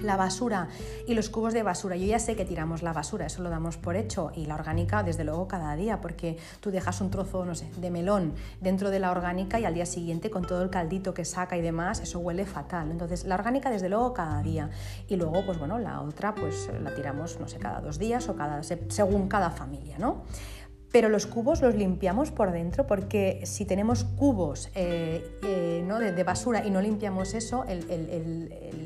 la basura y los cubos de basura. Yo ya sé que tiramos la basura, eso lo damos por hecho, y la orgánica desde luego cada día, porque tú dejas un trozo, no sé, de melón dentro de la orgánica y al día siguiente con todo el caldito que saca y demás, eso huele fatal. Entonces la orgánica desde luego cada día y luego pues bueno, la otra pues la tiramos, no sé, cada dos días o cada, según cada familia, ¿no? Pero los cubos los limpiamos por dentro porque si tenemos cubos eh, eh, ¿no? de, basura y no limpiamos eso, el,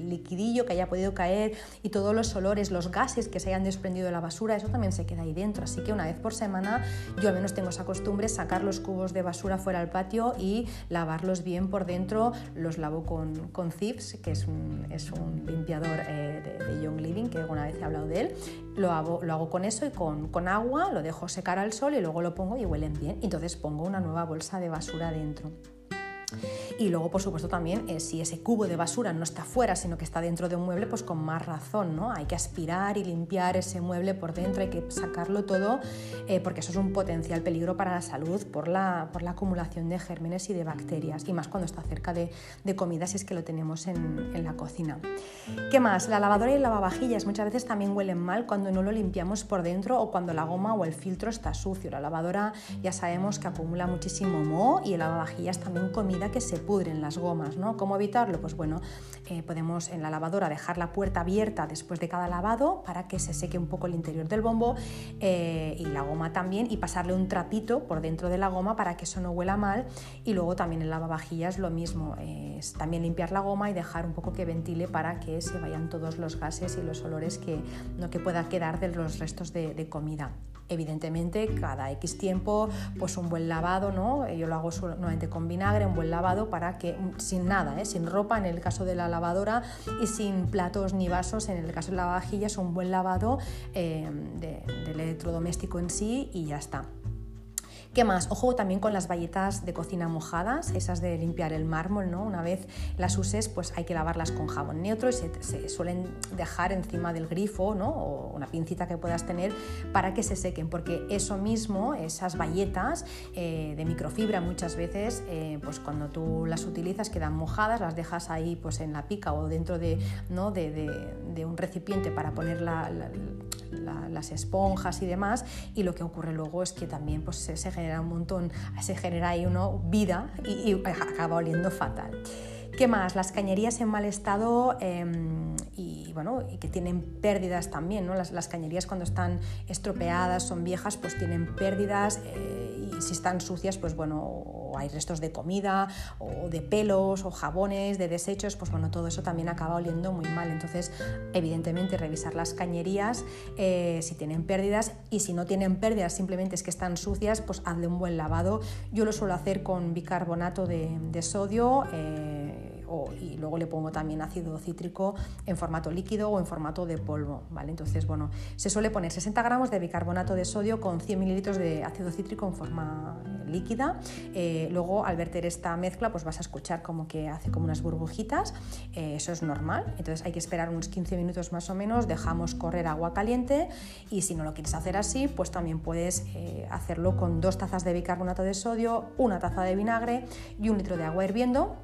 liquidillo que haya podido caer y todos los olores, los gases que se hayan desprendido de la basura, eso también se queda ahí dentro. Así que una vez por semana yo al menos tengo esa costumbre, sacar los cubos de basura fuera al patio y lavarlos bien por dentro. Los lavo con, con Zips, que es un, es un limpiador eh, de, Young Living, que alguna vez he hablado de él. Lo hago, lo hago con eso y con, con agua, lo dejo secar al sol y luego lo pongo y huelen bien. Entonces pongo una nueva bolsa de basura dentro. Y luego, por supuesto, también eh, si ese cubo de basura no está fuera, sino que está dentro de un mueble, pues con más razón, ¿no? Hay que aspirar y limpiar ese mueble por dentro, hay que sacarlo todo, eh, porque eso es un potencial peligro para la salud por la, por la acumulación de gérmenes y de bacterias, y más cuando está cerca de, de comida, si es que lo tenemos en, en, la cocina. ¿Qué más? La lavadora y el lavavajillas muchas veces también huelen mal cuando no lo limpiamos por dentro o cuando la goma o el filtro está sucio. La lavadora ya sabemos que acumula muchísimo moho y el lavavajillas también comida que se pudren las gomas. ¿no? ¿Cómo evitarlo? Pues bueno, eh, podemos en la lavadora dejar la puerta abierta después de cada lavado para que se seque un poco el interior del bombo eh, y la goma también y pasarle un trapito por dentro de la goma para que eso no huela mal y luego también en lavavajillas lo mismo, es también limpiar la goma y dejar un poco que ventile para que se vayan todos los gases y los olores que, no, que pueda quedar de los restos de comida. Evidentemente, cada X tiempo, pues un buen lavado, ¿no? Yo lo hago solamente con vinagre, un buen lavado para que, sin nada, ¿eh? sin ropa en el caso de la lavadora y sin platos ni vasos en el caso de la vajilla, es un buen lavado eh, del electrodoméstico en sí y ya está. ¿Qué más? Ojo también con las bayetas de cocina mojadas, esas de limpiar el mármol, ¿no? Una vez las uses, pues hay que lavarlas con jabón neutro y se, suelen dejar encima del grifo, ¿no? O una pincita que puedas tener para que se sequen, porque eso mismo, esas bayetas eh, de microfibra muchas veces, eh, pues cuando tú las utilizas quedan mojadas, las dejas ahí pues en la pica o dentro de, ¿no? de, un recipiente para poner las esponjas y demás, y lo que ocurre luego es que también pues, se, genera un montón, se genera ahí uno vida y, acaba oliendo fatal. ¿Qué más? Las cañerías en mal estado em, y, bueno, que tienen pérdidas también. ¿no? Las, cañerías cuando están estropeadas, son viejas, pues tienen pérdidas eh, y si están sucias, pues bueno, hay restos de comida o de pelos o jabones, de desechos, pues bueno, todo eso también acaba oliendo muy mal. Entonces, evidentemente, revisar las cañerías eh, si tienen pérdidas y si no tienen pérdidas, simplemente es que están sucias, pues hazle un buen lavado. Yo lo suelo hacer con bicarbonato de, sodio. Eh, y luego le pongo también ácido cítrico en formato líquido o en formato de polvo, ¿vale? Entonces, bueno, se suele poner 60 gramos de bicarbonato de sodio con 100 mililitros de ácido cítrico en forma líquida. Eh, luego, al verter esta mezcla, pues vas a escuchar como que hace como unas burbujitas. Eh, eso es normal. Entonces, hay que esperar unos 15 minutos más o menos. Dejamos correr agua caliente y si no lo quieres hacer así, pues también puedes eh, hacerlo con dos tazas de bicarbonato de sodio, una taza de vinagre y un litro de agua hirviendo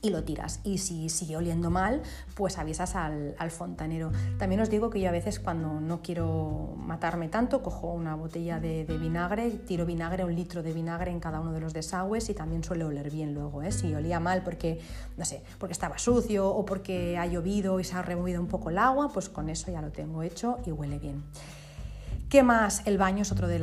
y lo tiras. Y si sigue oliendo mal, pues avisas al, fontanero. También os digo que yo a veces cuando no quiero matarme tanto, cojo una botella de, vinagre, tiro vinagre, un litro de vinagre en cada uno de los desagües y también suele oler bien luego. ¿eh? Si olía mal porque, no sé, porque estaba sucio o porque ha llovido y se ha removido un poco el agua, pues con eso ya lo tengo hecho y huele bien. ¿Qué más? El baño es otra de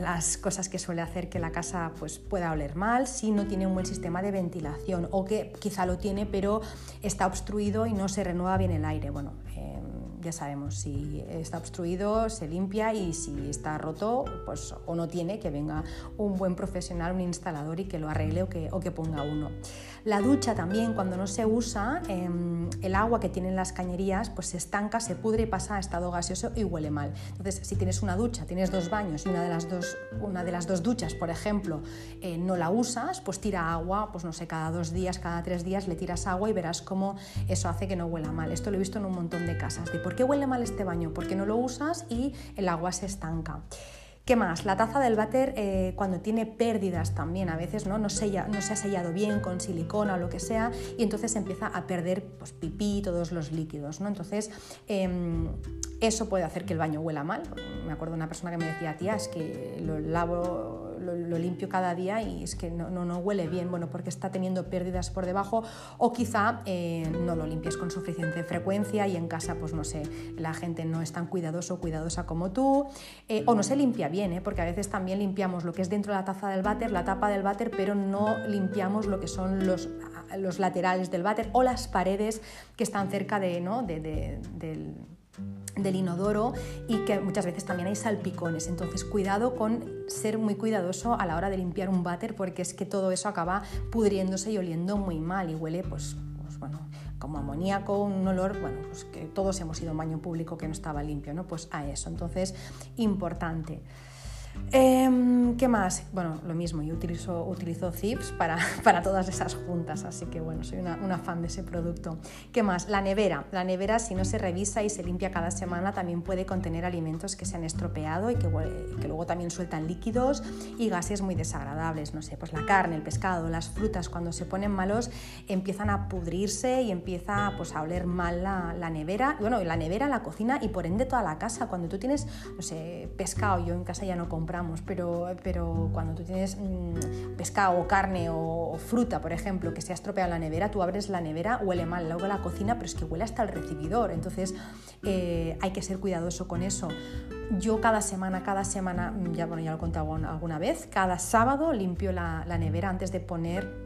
las cosas que suele hacer que la casa pues, pueda oler mal si no tiene un buen sistema de ventilación o que quizá lo tiene pero está obstruido y no se renueva bien el aire. Bueno, em, ya sabemos, si está obstruido se limpia y si está roto pues, o no tiene, que venga un buen profesional, un instalador y que lo arregle o que ponga uno. La ducha también, cuando no se usa, em, el agua que tienen las cañerías pues se estanca, se pudre y pasa a estado gaseoso y huele mal. Entonces, si tienes una ducha, tienes dos baños y una de las dos, una de las dos duchas, por ejemplo, eh, no la usas, pues tira agua, pues no sé, cada dos días, cada tres días le tiras agua y verás cómo eso hace que no huela mal. Esto lo he visto en un montón de casas. De por qué huele mal este baño, porque no lo usas y el agua se estanca. ¿Qué más? La taza del váter eh, cuando tiene pérdidas también a veces ¿no? No, no se ha sellado bien con silicona o lo que sea y entonces empieza a perder pues, pipí, todos los líquidos. ¿no? Entonces em, eso puede hacer que el baño huela mal. Me acuerdo de una persona que me decía, tía, es que lo lavo lo, limpio cada día y es que no, no, huele bien, bueno, porque está teniendo pérdidas por debajo o quizá eh, no lo limpias con suficiente frecuencia y en casa, pues no sé, la gente no es tan cuidadoso o cuidadosa como tú eh, o no se limpia bien, ¿eh? porque a veces también limpiamos lo que es dentro de la taza del váter, la tapa del váter, pero no limpiamos lo que son los, los laterales del váter o las paredes que están cerca de, ¿no? de, del inodoro y que muchas veces también hay salpicones. Entonces, cuidado con ser muy cuidadoso a la hora de limpiar un váter porque es que todo eso acaba pudriéndose y oliendo muy mal y huele, pues, pues bueno, como amoníaco, un olor, bueno, pues que todos hemos ido a un baño público que no estaba limpio, ¿no? Pues a eso. Entonces, importante. Em, ¿Qué más? Bueno, lo mismo, yo utilizo, utilizo Zips para, para todas esas juntas, así que bueno, soy una, fan de ese producto. ¿Qué más? La nevera. La nevera, si no se revisa y se limpia cada semana, también puede contener alimentos que se han estropeado y que, que luego también sueltan líquidos y gases muy desagradables. No sé, pues la carne, el pescado, las frutas, cuando se ponen malos, empiezan a pudrirse y empieza pues, a oler mal la, la nevera. Bueno, la nevera, la cocina y por ende toda la casa. Cuando tú tienes, no sé, pescado, yo en casa ya no compro compramos, pero, pero cuando tú tienes mmm, pescado o carne o, fruta, por ejemplo, que se ha estropeado en la nevera, tú abres la nevera, huele mal, luego la cocina, pero es que huele hasta el recibidor, entonces eh, hay que ser cuidadoso con eso. Yo cada semana, cada semana, mm, ya, bueno, ya lo he contado alguna vez, cada sábado limpio la nevera antes de poner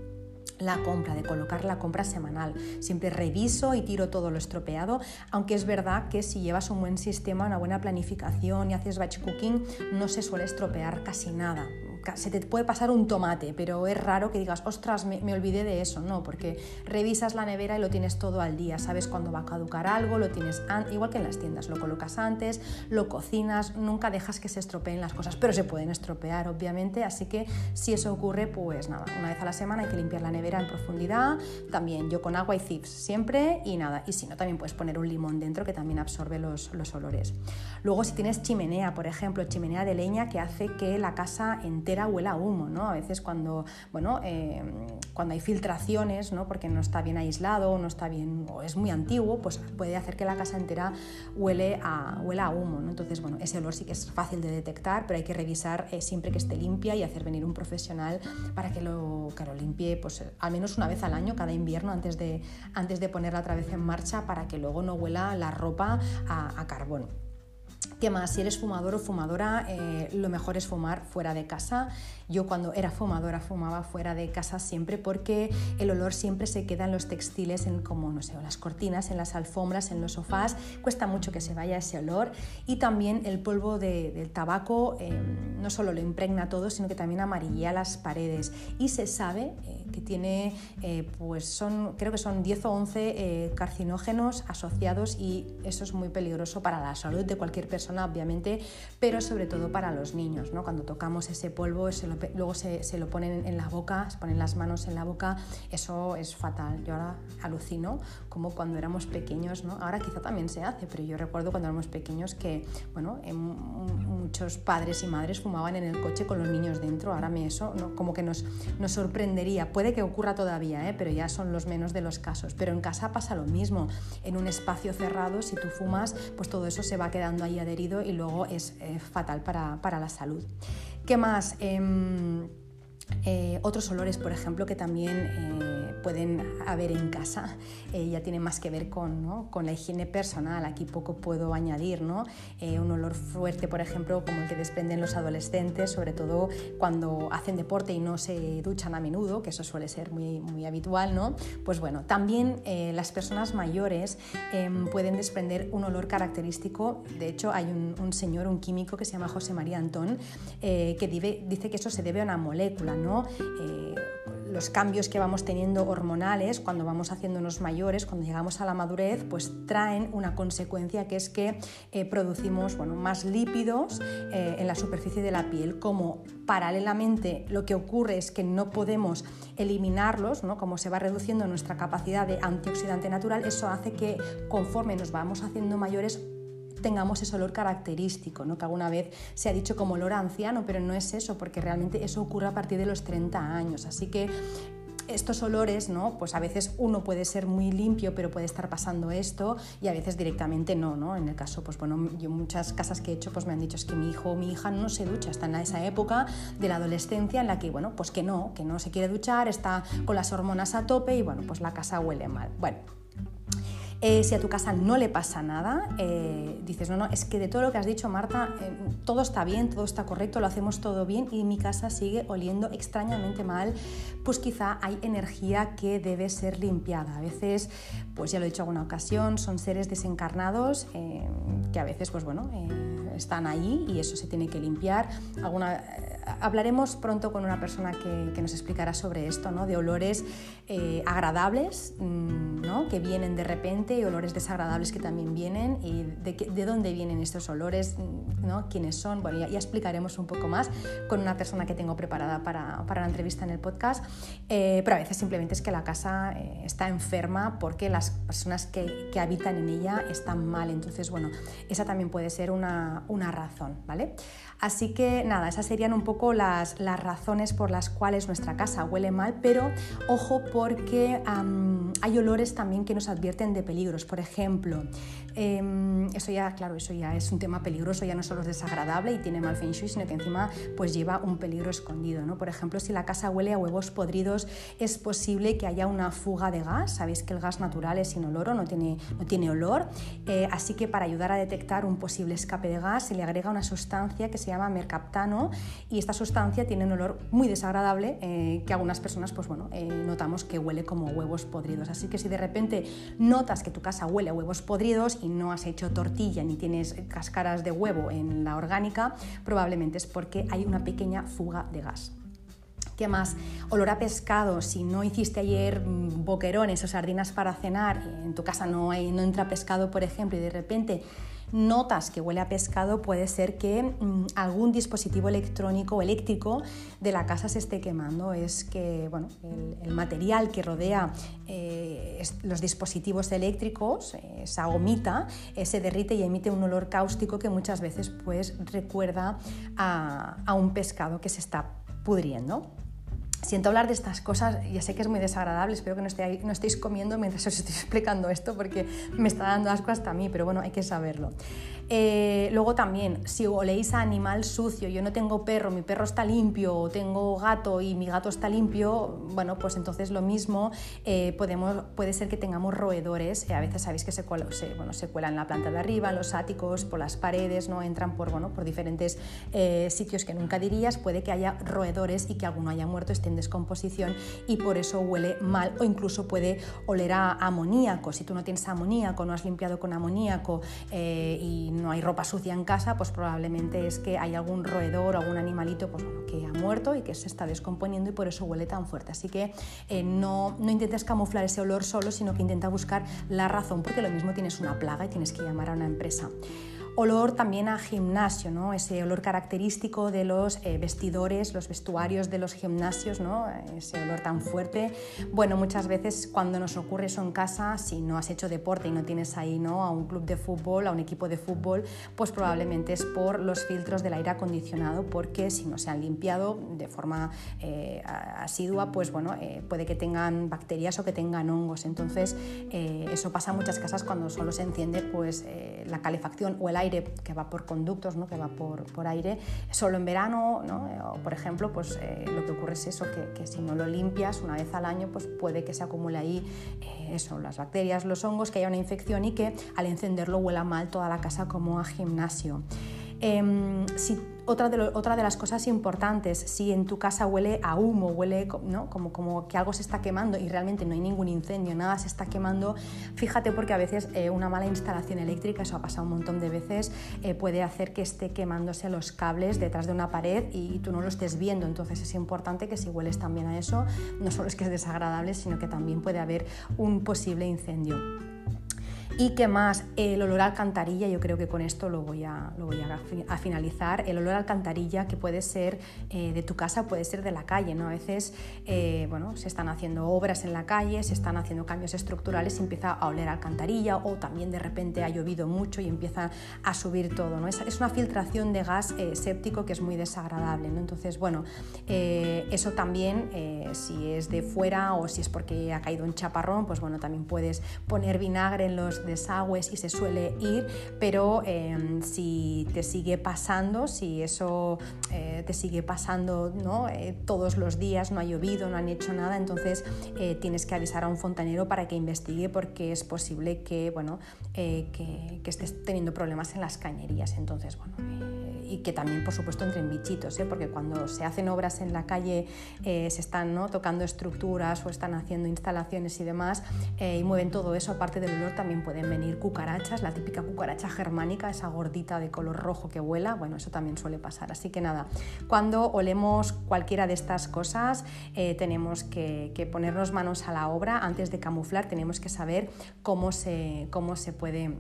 la compra, de colocar la compra semanal. Siempre reviso y tiro todo lo estropeado, aunque es verdad que si llevas un buen sistema, una buena planificación y haces batch cooking, no se suele estropear casi nada se te puede pasar un tomate, pero es raro que digas, ostras, me, olvidé de eso, no, porque revisas la nevera y lo tienes todo al día, sabes cuándo va a caducar algo, lo tienes igual que en las tiendas, lo colocas antes, lo cocinas, nunca dejas que se estropeen las cosas, pero se pueden estropear, obviamente, así que si eso ocurre, pues nada, una vez a la semana hay que limpiar la nevera en profundidad, también yo con agua y zips siempre y nada, y si no, también puedes poner un limón dentro que también absorbe los, los olores. Luego, si tienes chimenea, por ejemplo, chimenea de leña que hace que la casa entera huela a humo, ¿no? A veces cuando, bueno, eh, cuando hay filtraciones, ¿no? Porque no está bien aislado, no está bien, o es muy antiguo, pues puede hacer que la casa entera huele a, huela a humo, ¿no? Entonces, bueno, ese olor sí que es fácil de detectar, pero hay que revisar eh, siempre que esté limpia y hacer venir un profesional para que lo, que lo limpie, pues al menos una vez al año, cada invierno, antes de, antes de ponerla otra vez en marcha, para que luego no huela la ropa a, a carbón. ¿Qué más? Si eres fumador o fumadora, eh, lo mejor es fumar fuera de casa. Yo cuando era fumadora fumaba fuera de casa siempre porque el olor siempre se queda en los textiles, en como, no sé, las cortinas, en las alfombras, en los sofás. Cuesta mucho que se vaya ese olor. Y también el polvo del tabaco em, no solo lo impregna todo, sino que también amarillea las paredes. Y se sabe eh, que tiene, eh, pues son, creo que son 10 o 11 carcinógenos asociados y eso es muy peligroso para la salud de cualquier persona obviamente, pero sobre todo para los niños. ¿no? Cuando tocamos ese polvo, luego se, se, lo ponen en la boca, se ponen las manos en la boca, eso es fatal. Yo ahora alucino como cuando éramos pequeños, ¿no? ahora quizá también se hace, pero yo recuerdo cuando éramos pequeños que bueno, muchos padres y madres fumaban en el coche con los niños dentro, ahora me eso ¿no? como que nos, nos sorprendería, puede que ocurra todavía, ¿eh? pero ya son los menos de los casos, pero en casa pasa lo mismo, en un espacio cerrado, si tú fumas, pues todo eso se va quedando ahí adentro y luego es eh, fatal para, para, la salud. ¿Qué más? Em, eh, otros olores, por ejemplo, que también eh, pueden haber en casa, eh, ya tiene más que ver con, la higiene personal, aquí poco puedo añadir, ¿no? un olor fuerte, por ejemplo, como el que desprenden los adolescentes, sobre todo cuando hacen deporte y no se duchan a menudo, que eso suele ser muy, habitual, ¿no? Pues bueno, también las personas mayores em, pueden desprender un olor característico, de hecho hay un, señor, un químico que se llama José María Antón, que dice que eso se debe a una molécula, eh, los cambios que vamos teniendo hormonales cuando vamos haciéndonos mayores, cuando llegamos a la madurez, pues traen una consecuencia que es que eh, producimos bueno, más lípidos eh, en la superficie de la piel, como paralelamente lo que ocurre es que no podemos eliminarlos, ¿no? como se va reduciendo nuestra capacidad de antioxidante natural, eso hace que conforme nos vamos haciendo mayores tengamos ese olor característico, ¿no? que alguna vez se ha dicho como olor anciano, pero no es eso, porque realmente eso ocurre a partir de los 30 años. Así que estos olores, ¿no? Pues a veces uno puede ser muy limpio, pero puede estar pasando esto y a veces directamente no, ¿no? En el caso, pues bueno, yo muchas casas que he hecho, pues me han dicho es que mi hijo o mi hija no se ducha, está en esa época de la adolescencia en la que, bueno, pues que no, que no se quiere duchar, está con las hormonas a tope y bueno, pues la casa huele mal. Bueno, eh, si a tu casa no le pasa nada, eh, dices, no, no, es que de todo lo que has dicho, Marta, eh, todo está bien, todo está correcto, lo hacemos todo bien y mi casa sigue oliendo extrañamente mal, pues quizá hay energía que debe ser limpiada. A veces, pues ya lo he dicho alguna ocasión, son seres desencarnados que a veces, pues bueno, están ahí y eso se tiene que limpiar. Alguna, hablaremos pronto con una persona que, nos explicará sobre esto, ¿no? de olores agradables mm, ¿no? que vienen de repente y olores desagradables que también vienen y de, de dónde vienen estos olores, ¿no? quiénes son. Bueno, ya, explicaremos un poco más con una persona que tengo preparada para, para la entrevista en el podcast, eh, pero a veces simplemente es que la casa eh, está enferma porque las personas que, que, habitan en ella están mal. Entonces, bueno, esa también puede ser una, una razón, ¿vale? Así que nada, esas serían un poco las, las razones por las cuales nuestra casa huele mal, pero ojo porque hay olores también que nos advierten de peligros. Por ejemplo, em, eso ya, claro, eso ya es un tema peligroso, ya no solo es desagradable y tiene mal feng shui, sino que encima pues lleva un peligro escondido. ¿no? Por ejemplo, si la casa huele a huevos podridos, es posible que haya una fuga de gas. Sabéis que el gas natural es inoloro, no tiene, no tiene olor. Eh, así que para ayudar a detectar un posible escape de gas se le agrega una sustancia que se llama mercaptano y esta sustancia tiene un olor muy desagradable eh, que algunas personas pues bueno, eh, notamos que huele como huevos podridos. Así que si de repente notas que tu casa huele a huevos podridos y no has hecho tortilla ni tienes cáscaras de huevo en la orgánica, probablemente es porque hay una pequeña fuga de gas. ¿Qué más? Olor a pescado. Si no hiciste ayer mm, boquerones o sardinas para cenar, en tu casa no, hay, no entra pescado, por ejemplo, y de repente notas que huele a pescado, puede ser que mm, algún dispositivo electrónico o eléctrico de la casa se esté quemando. Es que bueno, el, material que rodea eh, los dispositivos eléctricos, esa gomita, eh, se derrite y emite un olor cáustico que muchas veces pues, recuerda a un pescado que se está pudriendo. Siento hablar de estas cosas, ya sé que es muy desagradable, espero que no, no estéis comiendo mientras os estoy explicando esto porque me está dando asco hasta a mí, pero bueno, hay que saberlo. Eh, luego también, si oléis a animal sucio, yo no tengo perro, mi perro está limpio, o tengo gato y mi gato está limpio, bueno, pues entonces lo mismo, eh, podemos, puede ser que tengamos roedores, eh, a veces sabéis que se, cuela, bueno, se cuelan en la planta de arriba, en los áticos, por las paredes, ¿no? entran por, bueno, por diferentes sitios que nunca dirías, puede que haya roedores y que alguno haya muerto, esté en descomposición y por eso huele mal o incluso puede oler a amoníaco, si tú no tienes amoníaco, no has limpiado con amoníaco y no hay ropa sucia en casa, pues probablemente es que hay algún roedor o algún animalito pues, que ha muerto y que se está descomponiendo y por eso huele tan fuerte. Así que eh, no, no intentes camuflar ese olor solo, sino que intenta buscar la razón, porque lo mismo tienes una plaga y tienes que llamar a una empresa olor también a gimnasio, ¿no? ese olor característico de los eh, vestidores, los vestuarios de los gimnasios, ¿no? ese olor tan fuerte. Bueno, muchas veces cuando nos ocurre eso en casa, si no has hecho deporte y no tienes ahí ¿no? a un club de fútbol, a un equipo de fútbol, pues probablemente es por los filtros del aire acondicionado, porque si no se han limpiado de forma eh, asidua, pues bueno, eh, puede que tengan bacterias o que tengan hongos. Entonces, eso pasa en muchas casas cuando solo se enciende pues, la calefacción o el aire que va por conductos, ¿no? que va por, por aire, solo en verano, ¿no? por ejemplo, pues eh, lo que ocurre es eso, que, que, si no lo limpias una vez al año, pues puede que se acumule ahí eh, eso, las bacterias, los hongos, que haya una infección y que al encenderlo huela mal toda la casa como a gimnasio. Em, otra de, las cosas importantes, si en tu casa huele a humo, huele como, que algo se está quemando y realmente no hay ningún incendio, nada se está quemando, fíjate porque a veces eh, una mala instalación eléctrica, eso ha pasado un montón de veces, eh, puede hacer que esté quemándose los cables detrás de una pared y tú no lo estés viendo. Entonces es importante que si hueles también a eso, no solo es que es desagradable, sino que también puede haber un posible incendio. ¿Y qué más? El olor a alcantarilla, yo creo que con esto lo voy a, lo voy a, finalizar. El olor a alcantarilla que puede ser eh, de tu casa, puede ser de la calle. ¿no? A veces eh, bueno, se están haciendo obras en la calle, se están haciendo cambios estructurales y empieza a oler a alcantarilla o también de repente ha llovido mucho y empieza a subir todo. ¿no? Es, es una filtración de gas eh, séptico que es muy desagradable. ¿no? Entonces, bueno, eso también, si es de fuera o si es porque ha caído un chaparrón, pues bueno, también puedes poner vinagre en los desagües y se suele ir, pero em, si te sigue pasando, si eso eh, te sigue pasando ¿no? Eh, todos los días, no ha llovido, no han hecho nada, entonces eh, tienes que avisar a un fontanero para que investigue porque es posible que, bueno, que, estés teniendo problemas en las cañerías. Entonces, bueno, y que también, por supuesto, entren bichitos, porque cuando se hacen obras en la calle, se están ¿no? tocando estructuras o están haciendo instalaciones y demás, y mueven todo eso, aparte del olor, también puede venir cucarachas, la típica cucaracha germánica, esa gordita de color rojo que vuela, bueno, eso también suele pasar. Así que nada, cuando olemos cualquiera de estas cosas, eh, tenemos que, que, ponernos manos a la obra. Antes de camuflar, tenemos que saber cómo se, cómo se puede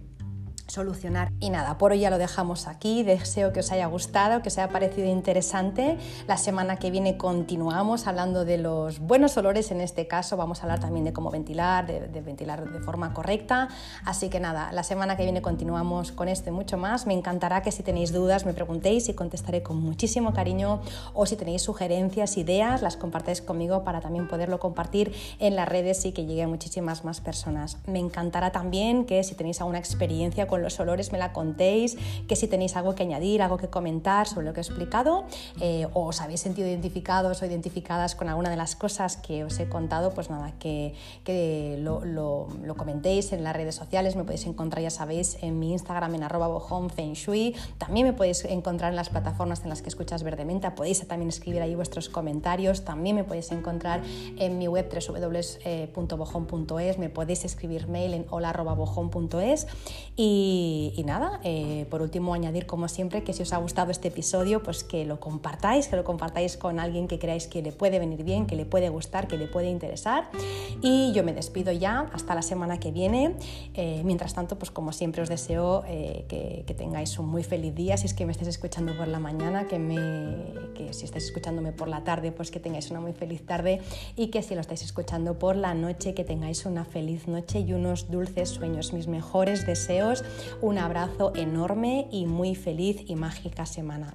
solucionar. Y nada, por hoy ya lo dejamos aquí. Deseo que os haya gustado, que os haya parecido interesante. La semana que viene continuamos hablando de los buenos olores. En este caso vamos a hablar también de cómo ventilar, de, ventilar de forma correcta. Así que nada, la semana que viene continuamos con esto y mucho más. Me encantará que si tenéis dudas me preguntéis y contestaré con muchísimo cariño. O si tenéis sugerencias, ideas, las compartáis conmigo para también poderlo compartir en las redes y que llegue a muchísimas más personas. Me encantará también que si tenéis alguna experiencia con los olores me la contéis, que si tenéis algo que añadir, algo que comentar sobre lo que he explicado, eh, o os habéis sentido identificados o identificadas con alguna de las cosas que os he contado, pues nada, que, lo, lo, comentéis en las redes sociales, me podéis encontrar, ya sabéis, en mi Instagram en arroba también me podéis encontrar en las plataformas en las que escuchas Verdementa, podéis también escribir ahí vuestros comentarios, también me podéis encontrar en mi web www.bojón.es, me podéis escribir mail en hola.bojón.es y, y, nada, eh, por último añadir como siempre que si os ha gustado este episodio, pues que lo compartáis, que lo compartáis con alguien que creáis que le puede venir bien, que le puede gustar, que le puede interesar y yo me despido ya hasta la semana que viene. Eh, mientras tanto, pues como siempre os deseo eh, que, que, tengáis un muy feliz día, si es que me estáis escuchando por la mañana, que, me, que si estáis escuchándome por la tarde, pues que tengáis una muy feliz tarde y que si lo estáis escuchando por la noche, que tengáis una feliz noche y unos dulces sueños. Mis mejores deseos, un abrazo enorme y muy feliz y mágica semana.